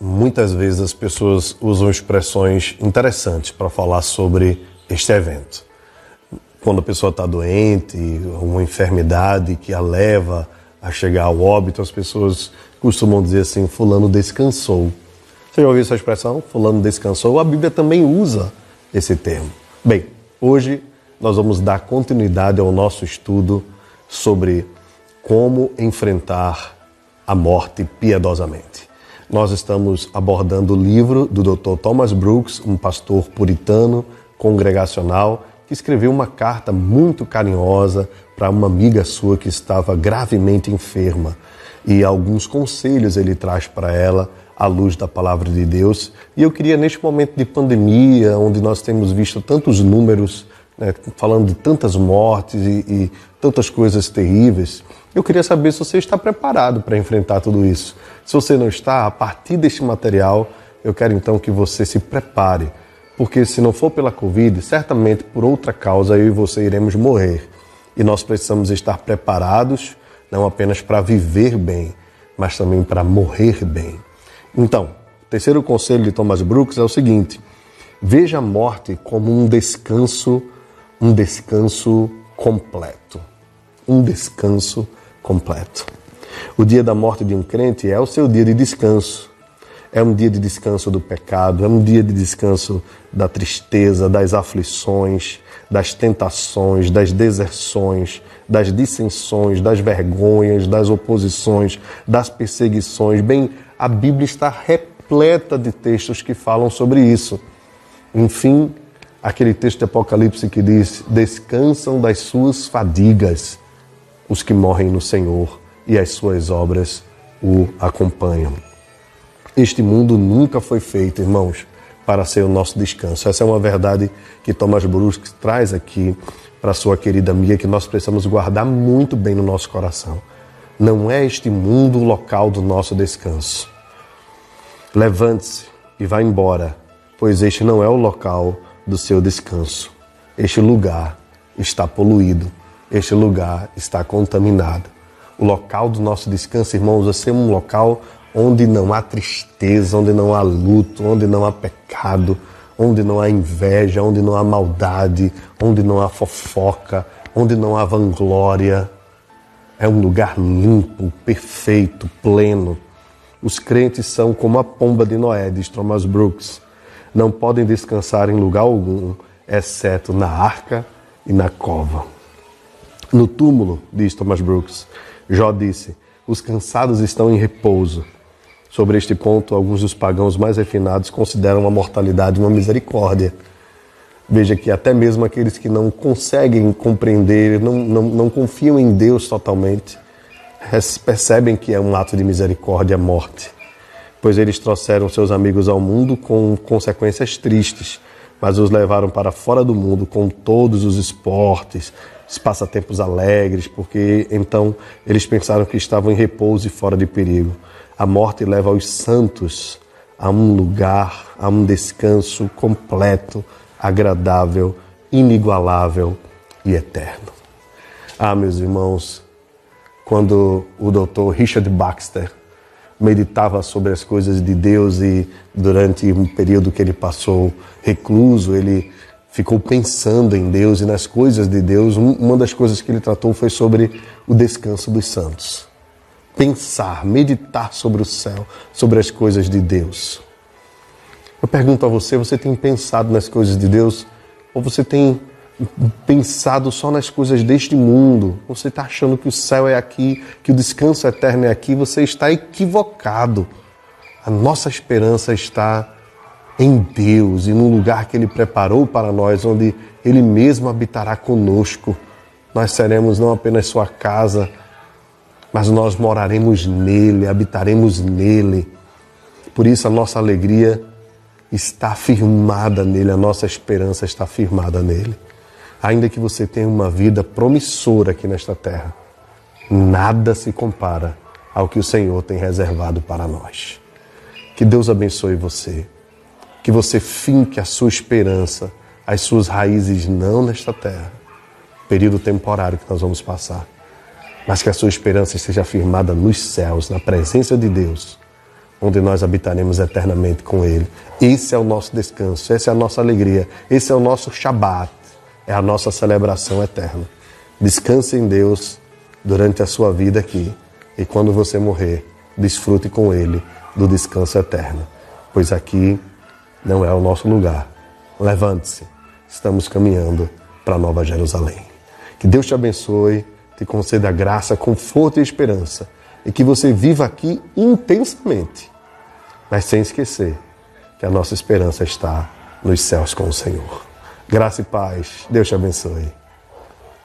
muitas vezes as pessoas usam expressões interessantes para falar sobre este evento. Quando a pessoa está doente, uma enfermidade que a leva a chegar ao óbito, as pessoas costumam dizer assim: Fulano descansou. Você já ouviu essa expressão? Fulano descansou. A Bíblia também usa esse termo. Bem, hoje nós vamos dar continuidade ao nosso estudo sobre como enfrentar a morte piedosamente. Nós estamos abordando o livro do Dr. Thomas Brooks, um pastor puritano congregacional, que escreveu uma carta muito carinhosa para uma amiga sua que estava gravemente enferma. E alguns conselhos ele traz para ela à luz da palavra de Deus. E eu queria, neste momento de pandemia, onde nós temos visto tantos números, né, falando de tantas mortes e, e tantas coisas terríveis, eu queria saber se você está preparado para enfrentar tudo isso. Se você não está, a partir deste material, eu quero então que você se prepare, porque se não for pela Covid, certamente por outra causa eu e você iremos morrer. E nós precisamos estar preparados não apenas para viver bem, mas também para morrer bem. Então, o terceiro conselho de Thomas Brooks é o seguinte: veja a morte como um descanso, um descanso completo. Um descanso completo completo. O dia da morte de um crente é o seu dia de descanso. É um dia de descanso do pecado, é um dia de descanso da tristeza, das aflições, das tentações, das deserções, das dissensões, das vergonhas, das oposições, das perseguições. Bem, a Bíblia está repleta de textos que falam sobre isso. Enfim, aquele texto de Apocalipse que diz: descansam das suas fadigas os que morrem no Senhor e as suas obras o acompanham. Este mundo nunca foi feito, irmãos, para ser o nosso descanso. Essa é uma verdade que Thomas Brooks traz aqui para sua querida amiga que nós precisamos guardar muito bem no nosso coração. Não é este mundo o local do nosso descanso. Levante-se e vá embora, pois este não é o local do seu descanso. Este lugar está poluído este lugar está contaminado. O local do nosso descanso, irmãos, vai ser um local onde não há tristeza, onde não há luto, onde não há pecado, onde não há inveja, onde não há maldade, onde não há fofoca, onde não há vanglória. É um lugar limpo, perfeito, pleno. Os crentes são como a pomba de Noé, diz Thomas Brooks. Não podem descansar em lugar algum, exceto na arca e na cova. No túmulo, diz Thomas Brooks, Jó disse: os cansados estão em repouso. Sobre este ponto, alguns dos pagãos mais refinados consideram a mortalidade uma misericórdia. Veja que até mesmo aqueles que não conseguem compreender, não, não, não confiam em Deus totalmente, percebem que é um ato de misericórdia a morte, pois eles trouxeram seus amigos ao mundo com consequências tristes, mas os levaram para fora do mundo com todos os esportes, passatempos alegres, porque então eles pensaram que estavam em repouso e fora de perigo. A morte leva os santos a um lugar, a um descanso completo, agradável, inigualável e eterno. Ah, meus irmãos, quando o doutor Richard Baxter meditava sobre as coisas de Deus e durante um período que ele passou recluso, ele ficou pensando em Deus e nas coisas de Deus, uma das coisas que ele tratou foi sobre o descanso dos santos. Pensar, meditar sobre o céu, sobre as coisas de Deus. Eu pergunto a você: você tem pensado nas coisas de Deus? Ou você tem pensado só nas coisas deste mundo? Você está achando que o céu é aqui, que o descanso eterno é aqui? Você está equivocado. A nossa esperança está em Deus e no lugar que Ele preparou para nós, onde Ele mesmo habitará conosco. Nós seremos não apenas Sua casa, mas nós moraremos nele, habitaremos nele. Por isso a nossa alegria está firmada nele, a nossa esperança está firmada nele. Ainda que você tenha uma vida promissora aqui nesta terra, nada se compara ao que o Senhor tem reservado para nós. Que Deus abençoe você que você finque a sua esperança, as suas raízes não nesta terra, período temporário que nós vamos passar, mas que a sua esperança esteja firmada nos céus, na presença de Deus, onde nós habitaremos eternamente com Ele. Esse é o nosso descanso, essa é a nossa alegria, esse é o nosso Shabat, é a nossa celebração eterna. Descanse em Deus durante a sua vida aqui e quando você morrer, desfrute com Ele do descanso eterno, pois aqui não é o nosso lugar. Levante-se, estamos caminhando para Nova Jerusalém. Que Deus te abençoe, te conceda graça, conforto e esperança e que você viva aqui intensamente, mas sem esquecer que a nossa esperança está nos céus com o Senhor. Graça e paz. Deus te abençoe.